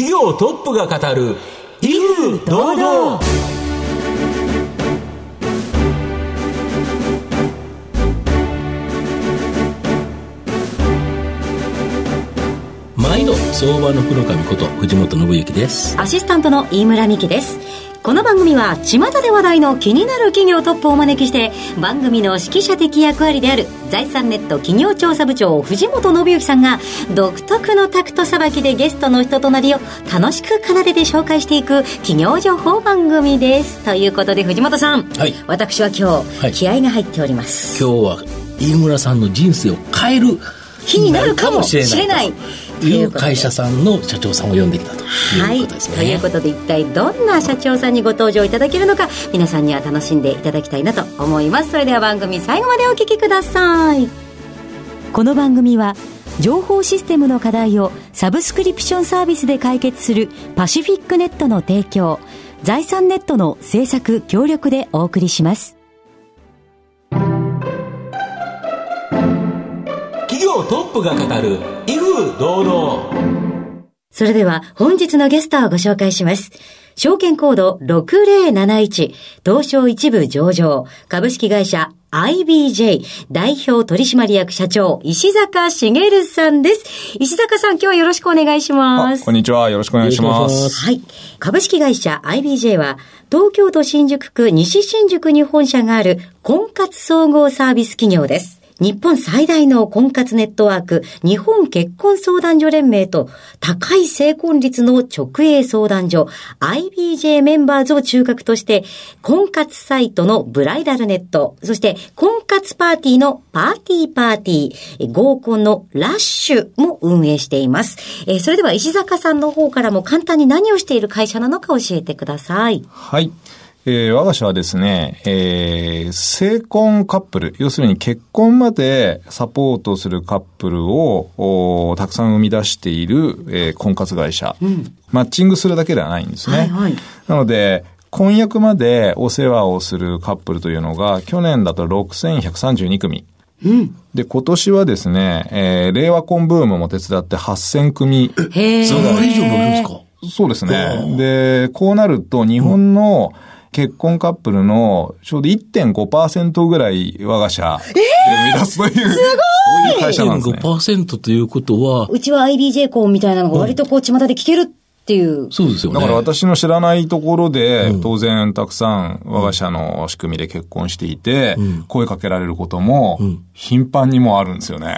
企業トップが語る威風堂々。毎度相場の福の神こと藤本信之です。アシスタントの飯村美希ですこの番組は巷で話題の気になる企業トップをお招きして番組の指揮者的役割である財産ネット企業調査部長藤本信之さんが独特のタクトさばきでゲストの人となりを楽しく奏でて紹介していく企業情報番組です。ということで藤本さん、はい、私は今日、はい、気合が入っております。今日は飯村さんの人生を変える日になるかもしれないいう会社さんの社長さんを呼んできたということですね。はい、ということで一体どんな社長さんにご登場いただけるのか皆さんには楽しんでいただきたいなと思います。それでは番組最後までお聞きください。この番組は情報システムの課題をサブスクリプションサービスで解決するパシフィックネットの提供財産ネットの制作協力でお送りします。業トップが語る威風堂々それでは本日のゲストをご紹介します。証券コード6071東証一部上場株式会社 IBJ 代表取締役社長石坂茂さんです。石坂さん今日はよろしくお願いします。こんにちは。よろしくお願いします。はい。株式会社 IBJ は東京都新宿区西新宿に本社がある婚活総合サービス企業です。日本最大の婚活ネットワーク、日本結婚相談所連盟と、高い成婚率の直営相談所、IBJ メンバーズを中核として、婚活サイトのブライダルネット、そして婚活パーティーのパーティーパーティー、合コンのラッシュも運営しています。えー、それでは石坂さんの方からも簡単に何をしている会社なのか教えてください。はい。えー、我が社はですね、えー、成婚カップル、要するに結婚までサポートするカップルをたくさん生み出している、えー、婚活会社、うん、マッチングするだけではないんですね。はいはい、なので、婚約までお世話をするカップルというのが、去年だと6132組。うん、で、今年はですね、えー、令和婚ブームも手伝って8000組。へその以上乗るんですか？そうですね。で、こうなると日本の、うん結婚カップルのちょうど1.5%ぐらい我が社で生み出すという、えー、すごいそういう会社なんですね。1.5%ということは、うちは IBJ 婚みたいなのが割とこう巷で聞けるっていう。そうですよね。だから私の知らないところで、当然たくさん我が社の仕組みで結婚していて、声かけられることも、頻繁にもあるんですよね。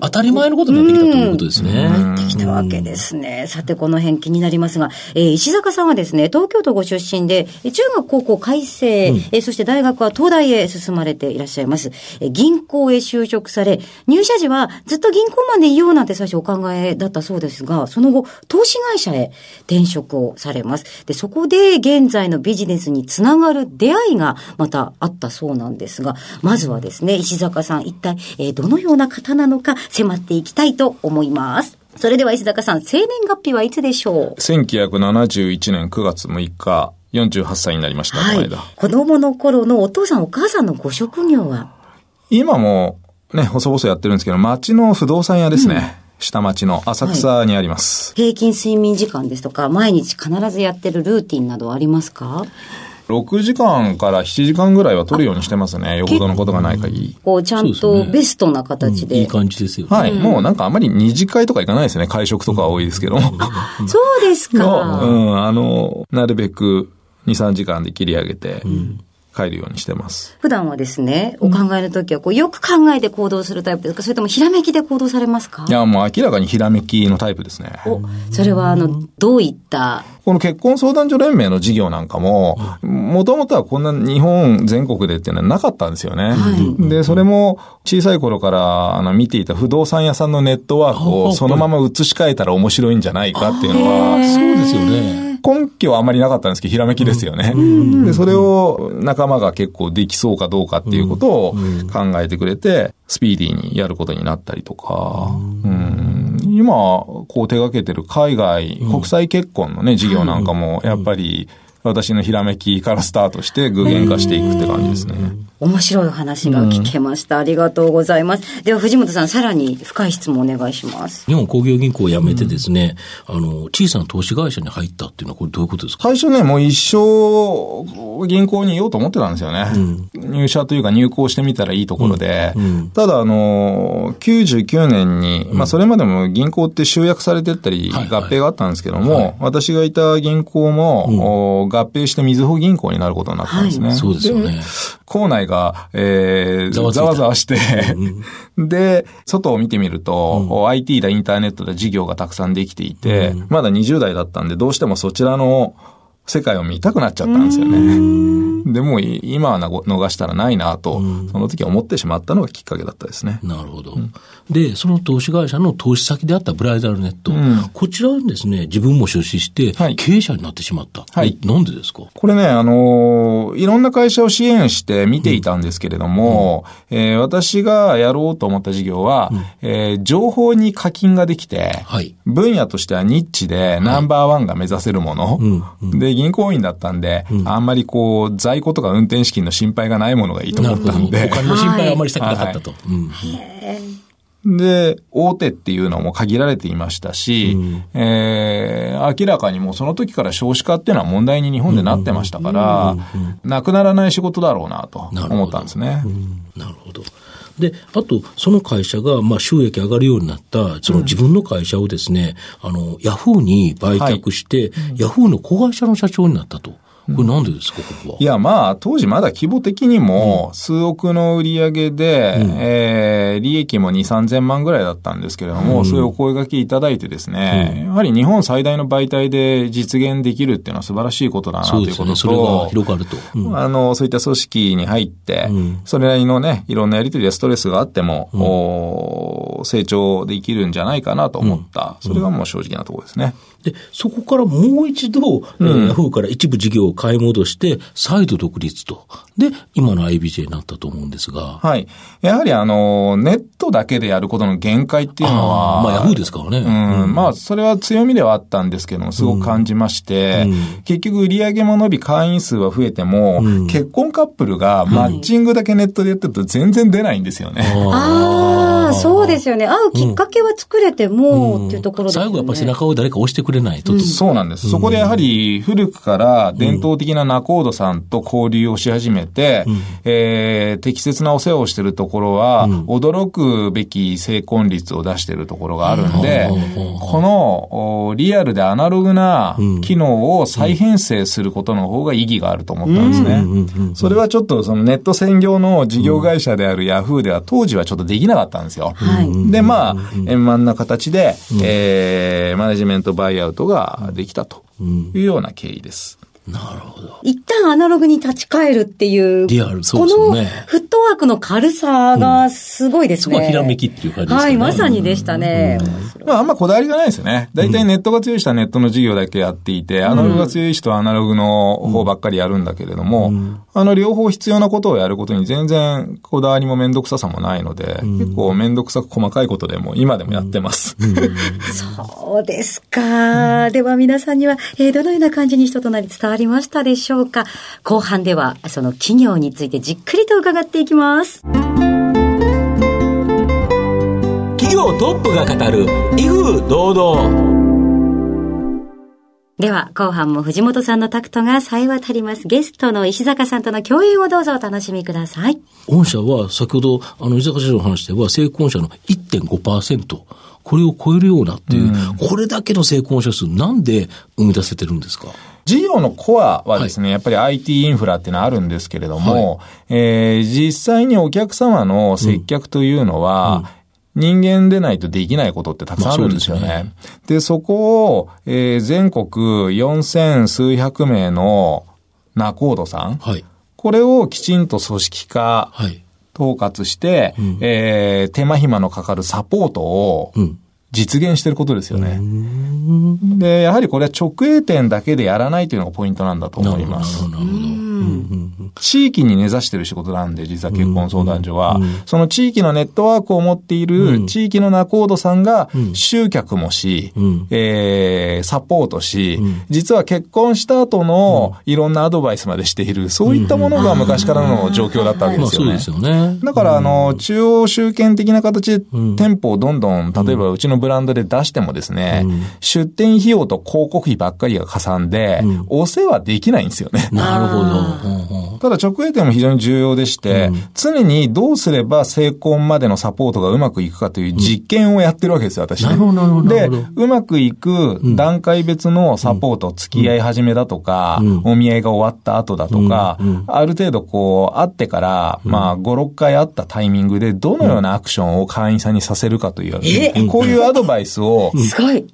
当たり前のことになってきたということですね。なってきたわけですね。さて、この辺気になりますが、えー、石坂さんはですね、東京都ご出身で、中学高校改正、うん、えー、そして大学は東大へ進まれていらっしゃいます。えー、銀行へ就職され、入社時はずっと銀行マンでいようなんて最初お考えだったそうですが、その後、投資会社へ転職をされます。で、そこで現在のビジネスにつながる出会いがまたあったそうなんですが、まずはですね、石坂さん一体、えー、どのような方なのか迫っていきたいと思います。それでは石坂さん、生年月日はいつでしょう ?1971 年9月6日、48歳になりました、はい、子供の頃のお父さんお母さんのご職業は？今もね、細々やってるんですけど、町の不動産屋ですね。うん。下町の浅草にあります、はい、平均睡眠時間ですとか、毎日必ずやってるルーティンなどありますか？6時間から7時間ぐらいは取るようにしてますね。よほどのことがない限り。こう、ちゃんとベストな形で。いい感じですよね。はい。もうなんかあまり二次会とか行かないですね。会食とか多いですけども。そうですか。うん、あの、なるべく2、3時間で切り上げて、帰るようにしてます。普段はですね、お考えの時はこうよく考えて行動するタイプですか？それともひらめきで行動されますか？いや、もう明らかにひらめきのタイプですね。お、それはあの、どういった？この結婚相談所連盟の事業なんかも、もともとはこんな日本全国でっていうのはなかったんですよね。はい、で、それも小さい頃からあの見ていた不動産屋さんのネットワークをそのまま移し替えたら面白いんじゃないかっていうのは、そうですよね。根拠はあんまりなかったんですけど、ひらめきですよね。で、それを仲間が結構できそうかどうかっていうことを考えてくれて、スピーディーにやることになったりとか、うん。今、こう手掛けてる海外、国際結婚のね、事業なんかも、やっぱり、私のひらめきからスタートして具現化していくって感じですね。面白いお話が聞けました。ありがとうございます。では、藤本さん、さらに深い質問お願いします。日本工業銀行を辞めてですね、あの、小さな投資会社に入ったっていうのは、これどういうことですか？最初ね、もう一生銀行にいようと思ってたんですよね。入社というか入行してみたらいいところで。ただ、あの、99年に、まあそれまでも銀行って集約されてったり、はいはい合併があったんですけども、私がいた銀行も、お合併してみずほ銀行になることになったんですね。そうですよね。校内が、えー、ざわざわざわして、で、外を見てみると、IT だ、インターネットだ、事業がたくさんできていて、まだ20代だったんで、どうしてもそちらの世界を見たくなっちゃったんですよね。でもうい今は逃したらないなと、その時思ってしまったのがきっかけだったですね。なるほど。で、その投資会社の投資先であったブライダルネット、こちらにですね、自分も出資してはい、経営者になってしまった。はいえなんでですか？これね、あのーいろんな会社を支援して見ていたんですけれども、えー私がやろうと思った事業は、えー情報に課金ができて、はい。分野としてはニッチでナンバーワンが目指せるもの。で、銀行員だったんで、あんまりこう、在庫とか運転資金の心配がないものがいいと。思ったんで。お金の心配はあまりしたくなかったと。うん。で、大手っていうのも限られていましたし、えー明らかにもうその時から少子化っていうのは問題に日本でなってましたから、なくならない仕事だろうなと思ったんですね。なるほど。で、あと、その会社が、まあ、収益上がるようになった、その自分の会社をですね、あの、ヤフーに売却して、ヤフーの子会社の社長になったと。これなんでですか、ここは？いや、まあ、当時まだ規模的にも、数億の売り上げで、えー利益も2、3000万ぐらいだったんですけれども、そういうお声掛けいただいてですね、やはり日本最大の媒体で実現できるっていうのは素晴らしいことだなとそうですよね。いうことそれがと、広がると。うん。あの、そういった組織に入って、それなりのね、いろんなやりとりやストレスがあっても、お成長できるんじゃないかなと思った。それがもう正直なところですね。で、そこからもう一度、えーヤフーから一部事業を買い戻して、再度独立と。で、今の IBJ になったと思うんですが。はい。やはりあの、ネットだけでやることの限界っていうのは、あーまあヤフーですからね。うん、まあ、それは強みではあったんですけども、すごく感じまして、結局売り上げも伸び、会員数は増えても、結婚カップルがマッチングだけネットでやってると全然出ないんですよね。ああ、そうですよね。会うきっかけは作れても、っていうところですよね。最後やっぱり背中を誰か押してくれないと。そうなんです。そこでやはり古くから伝統的な仲人さんと交流をし始めて、えー適切なお世話をしているところは、驚くべき成婚率を出しているところがあるんで、このおリアルでアナログな機能を再編成することの方が意義があると思ったんですね。それはちょっとそのネット専業の事業会社であるヤフーでは当時はちょっとできなかったんですよ。はい。で、まあ、円満な形で、えーマネジメントバイアウトができたというような経緯です。なるほど。一旦アナログに立ち返るっていう、リアルそうこのですよねフットワークの軽さがすごいですね。そこはひらめきっていう感じですかね。はい、まさにでしたね。まあ、あんまこだわりがないですよね。大体ネットが強い人はネットの事業だけやっていて、アナログが強い人はアナログの方ばっかりやるんだけれども、あの、両方必要なことをやることに全然こだわりもめんどくささもないので、結構めんどくさく細かいことでも今でもやってます。そうですか。では皆さんには、えーどのような感じに人となり伝わりましたでしょうか？後半では、その企業についてじっくりと伺っていきます。企業トップが語る、威風堂々。では、後半も藤本さんのタクトが冴え渡ります。ゲストの石坂さんとの共演をどうぞお楽しみください。御社は先ほど、あの、伊坂社長の話では、成婚者の1.5%。これを超えるようなっていう、これだけの成婚者数、なんで生み出せてるんですか？事業のコアはですね、やっぱり IT インフラっていうのはあるんですけれども、えー実際にお客様の接客というのは、人間でないとできないことってたくさんあるんですよね。まあでそこを、えー全国4000数百名の仲人さん、はい。これをきちんと組織化、はい。統括して、えー手間暇のかかるサポートをうん。実現してることですよね。で、やはりこれは直営店だけでやらないというのがポイントなんだと思います。なるほど、なるほど。うんうんうん地域に根ざしてる仕事なんで、実は結婚相談所は。その地域のネットワークを持っている地域の仲人さんが集客もし、えー、サポートし、実は結婚した後のいろんなアドバイスまでしている、そういったものが昔からの状況だったわけですよね。そうですよね。だから、あの、中央集権的な形で店舗をどんどん、例えばうちのブランドで出してもですね、出店費用と広告費ばっかりがかさんで、お世話できないんですよね。なるほど。ただ直営店も非常に重要でして、常にどうすれば成婚までのサポートがうまくいくかという実験をやってるわけですよ、私。ね。で、うまくいく段階別のサポート、付き合い始めだとか、お見合いが終わった後だとか、ある程度こう、会ってから、まあ、5、6回会ったタイミングで、どのようなアクションを会員さんにさせるかという、こういうアドバイスを、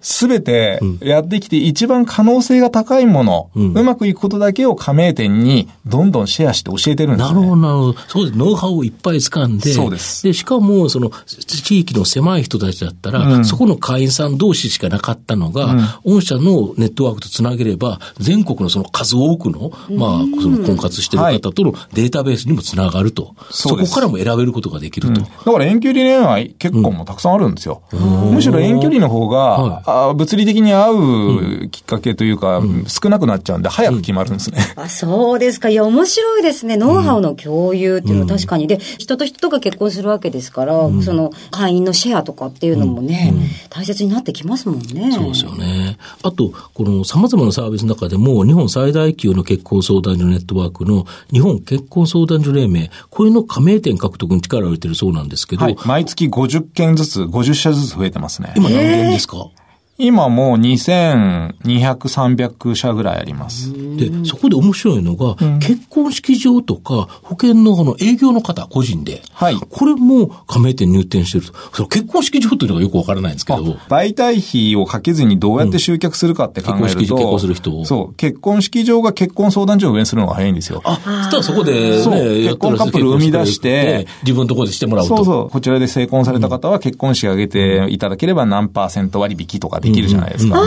すべてやってきて、一番可能性が高いもの、うまくいくことだけを加盟店にどんどんシェアして教えてるんです、ね、なるほど、なるほど。そうです。ノウハウをいっぱい掴んで、そうです。で、しかも、その、地域の狭い人たちだったら、うん、そこの会員さん同士しかなかったのが、うん、御社のネットワークとつなげれば、全国のその数多くの、まあ、その婚活してる方とのデータベースにもつながると。そこからも選べることができると。だから遠距離恋愛結婚もたくさんあるんですよ。むしろ遠距離の方が、はい、物理的に会うきっかけというか、少なくなっちゃうんで、早く決まるんですね。あ、そうですか。いや、面白いですね。ノウハウの共有っていうのは確かに。で、人と人とが結婚するわけですから、その、会員のシェアとかっていうのもね、大切になってきますもんね。そうですよね。あと、この様々なサービスの中でも、日本最大級の結婚相談所ネットワークの日本結婚相談所連盟、これの加盟店獲得に力を入れてるそうなんですけど、はい、毎月50件ずつ、50社ずつ増えてますね。今何件ですか？今もう2200、300社ぐらいあります。で、そこで面白いのが、うん、結婚式場とか保険のあの営業の方、個人で。はい。これも加盟店入店してると。その結婚式場というのがよくわからないんですけど。媒体費をかけずにどうやって集客するかって考えると。うん、結婚式場、結婚する人そう。結婚式場が結婚相談所を運営するのが早いんですよ。あ、そしたらそこで、ね、そう。結婚カップル生み出して、自分のところでしてもらうと。そうそう。こちらで成婚された方は結婚式上げていただければ何パーセント割引とかできるじゃないですか。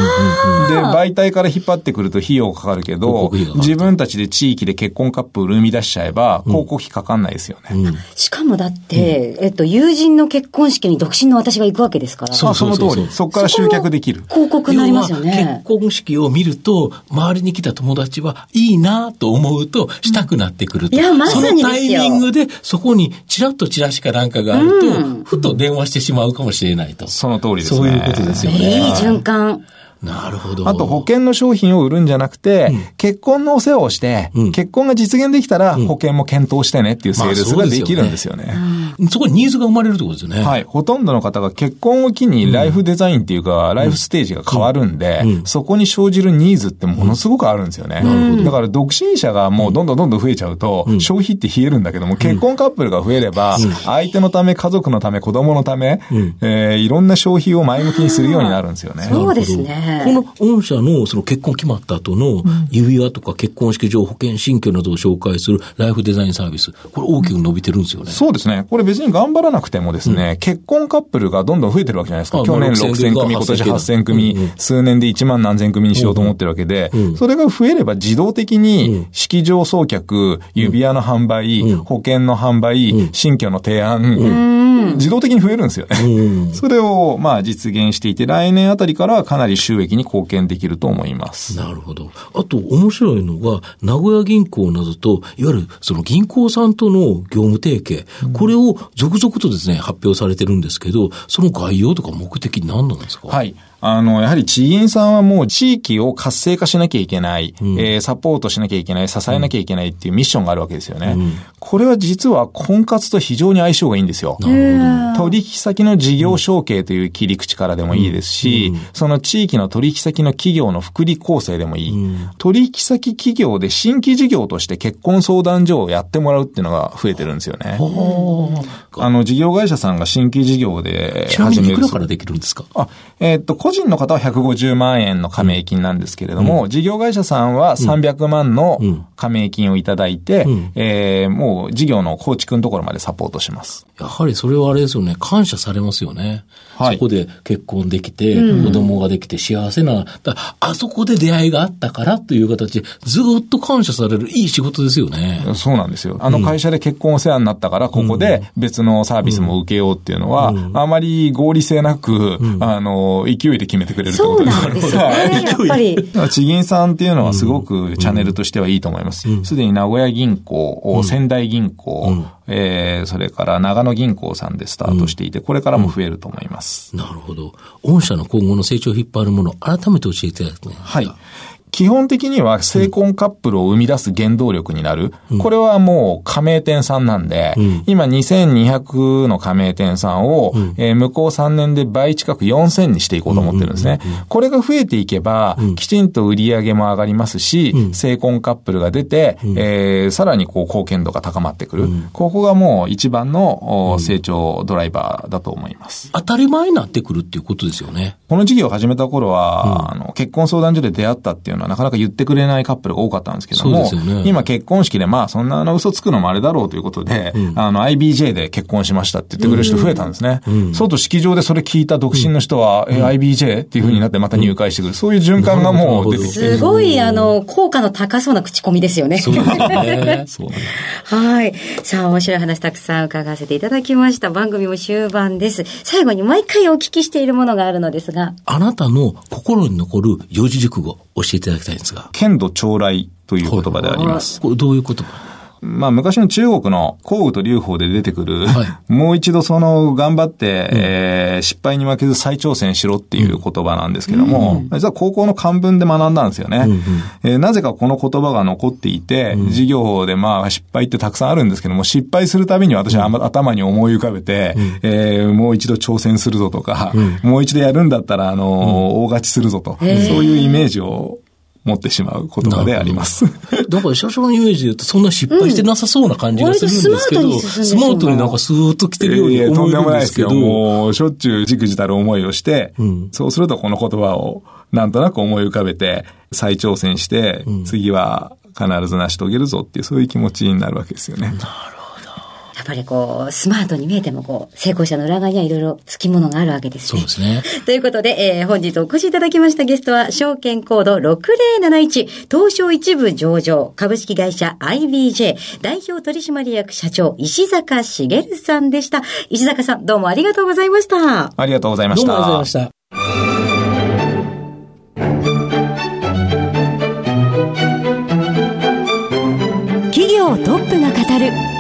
で、媒体から引っ張ってくると費用かかるけど、自分たちで地域で結婚カップル生み出しちゃえば、広告費かかんないですよね。うん、しかもだって、えっと、友人の結婚式に独身の私が行くわけですから。そう、その通り。そこから集客できる。広告になりますよね。結婚式を見ると、周りに来た友達はいいなと思うと、したくなってくると。いや、まさにそのタイミングで、そこにちらっとチラシかなんかがあると、うん、ふと電話してしまうかもしれないと。その通りですね。そういうことですよね。いい循環。なるほど。あと保険の商品を売るんじゃなくて、うん、結婚のお世話をして、うん、結婚が実現できたら保険も検討してねっていうセールスができるんですよね。そこにニーズが生まれるってことですよね。はい。ほとんどの方が結婚を機にライフデザインっていうか、ライフステージが変わるんで、そこに生じるニーズってものすごくあるんですよね。だから独身者がもうどんどんどんどん増えちゃうと、消費って冷えるんだけども、結婚カップルが増えれば、相手のため、家族のため、子供のため、えー、いろんな消費を前向きにするようになるんですよね。そうですね。この社のその結婚決まった後の指輪とか結婚式場、保険、新居などを紹介するライフデザインサービス、これ大きく伸びてるんですよね。そうですね。これ別に頑張らなくてもですね、うん、結婚カップルがどんどん増えてるわけじゃないですか。去年6000組、今年8000組、うんうん、数年で1万何千組にしようと思ってるわけで、うん。うん、それが増えれば自動的に式場送客、指輪の販売、うん、保険の販売、新居の提案、自動的に増えるんですよね。それを、まあ、実現していて、来年あたりからはかなり収益に貢献できると思います。なるほど。あと、面白いのが、名古屋銀行などと、いわゆる、その銀行さんとの業務提携、うん、これを続々とですね、発表されてるんですけど、その概要とか目的何なんですか？はい。あの、やはり地銀さんはもう地域を活性化しなきゃいけない、うん、えー、サポートしなきゃいけない、支えなきゃいけないっていうミッションがあるわけですよね。うん、これは実は婚活と非常に相性がいいんですよ。取引先の事業承継という切り口からでもいいですし、うん、その地域の取引先の企業の福利構成でもいい。取引先企業で新規事業として結婚相談所をやってもらうっていうのが増えてるんですよね。あの、事業会社さんが新規事業で始める。ちなみにいくらからできるんですか？あ、えー、っと、個人の方は150万円の加盟金なんですけれども、うん、事業会社さんは300万の加盟金をいただいて、うん、えー、もう事業の構築のところまでサポートします。やはりそれはあれですよね、感謝されますよね。はい、そこで結婚できて、子供ができて幸せな、あそこで出会いがあったからという形で、ずっと感謝されるいい仕事ですよね。そうなんですよ。あの会社で結婚お世話になったから、ここで別のサービスも受けようっていうのは、あまり合理性なく、あの、勢いで決めてくれるってことです。そうなんですよ。ね、やっぱり。地銀さんっていうのはすごくチャンネルとしてはいいと思います。すでに名古屋銀行、仙台銀行、えー、それから長野銀行さんでスタートしていて、これからも増えると思います。なるほど。御社の今後の成長を引っ張るもの、改めて教えていただきますか。はい。基本的には成婚カップルを生み出す原動力になる。うん、これはもう加盟店さんなんで、うん、今2200の加盟店さんを、うん、えー、向こう3年で倍近く4000にしていこうと思ってるんですね。これが増えていけば、きちんと売り上げも上がりますし、成婚カップルが出て、えー、さらにこう貢献度が高まってくる。ここがもう一番の成長ドライバーだと思います。当たり前になってくるっていうことですよね。この事業を始めた頃は、あの結婚相談所で出会ったっていうのはなかなか言ってくれないカップルが多かったんですけども、ね、今結婚式でまあそんなの嘘つくのもあれだろうということで、うん、あの IBJ で結婚しましたって言ってくれる人増えたんですね。うん、そうと式場でそれ聞いた独身の人は、うん、え、IBJ? っていうふうになってまた入会してくる。そういう循環がもう出てきて。すごい、あの、効果の高そうな口コミですよね。そうですね。はい。さあ、面白い話たくさん伺わせていただきました。番組も終盤です。最後に毎回お聞きしているものがあるのですが。あなたの心に残る四字熟語、教えていただきたいんですが。剣道将来という言葉であります。これどういう言葉？まあ昔の中国の皇武と劉邦で出てくる、はい、もう一度その頑張って、うん、えー、失敗に負けず再挑戦しろっていう言葉なんですけども、うん、実は高校の漢文で学んだんですよね。うんうん、えー、なぜかこの言葉が残っていて、うん、授業でまあ失敗ってたくさんあるんですけども、失敗するたびに私は頭に思い浮かべて、うん、えー、もう一度挑戦するぞとか、もう一度やるんだったら、あの、大勝ちするぞと、そういうイメージを持ってしまう言葉であります。だから社長のイメージで言うとそんな失敗してなさそうな感じがするんですけど、うん、スマートになんかスーッと来てるように思うんですけど。とんでもないですよ。もうしょっちゅうじくじたる思いをして、うん、そうするとこの言葉をなんとなく思い浮かべて再挑戦して、うん、次は必ず成し遂げるぞっていうそういう気持ちになるわけですよね。なるほど。やっぱりこう、スマートに見えてもこう、成功者の裏側にはいろいろ付き物があるわけですね。そうですね。ということで、えー、本日お越しいただきましたゲストは、証券コード6071、東証一部上場、株式会社 IBJ、代表取締役社長、石坂茂さんでした。石坂さん、どうもありがとうございました。ありがとうございました。どうもありがとうございました。企業トップが語る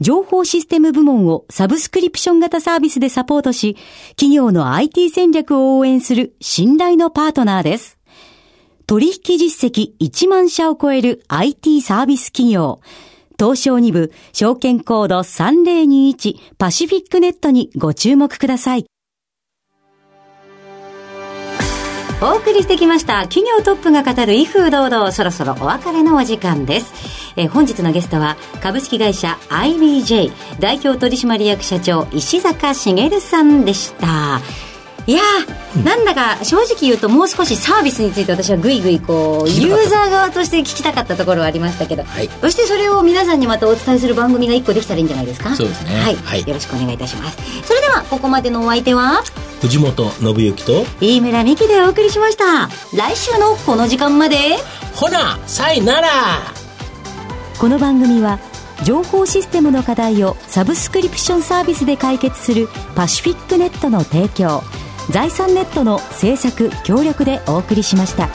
情報システム部門をサブスクリプション型サービスでサポートし、企業の IT 戦略を応援する信頼のパートナーです。取引実績1万社を超える IT サービス企業。東証2部証券コード3021パシフィックネットにご注目ください。お送りしてきました企業トップが語る威風堂々そろそろお別れのお時間です、え本日のゲストは株式会社 IBJ 代表取締役社長石坂茂さんでした。いやー、なんだか正直言うともう少しサービスについて私はぐいぐいこうユーザー側として聞きたかったところはありましたけど、はい、そしてそれを皆さんにまたお伝えする番組が一個できたらいいんじゃないですか？そうですね、はい、はい、よろしくお願いいたします。それではここまでのお相手は？藤本信之と飯村美希でお送りしました。来週のこの時間まで。ほなさいなら。この番組は情報システムの課題をサブスクリプションサービスで解決するパシフィックネットの提供財産ネットの制作協力でお送りしました。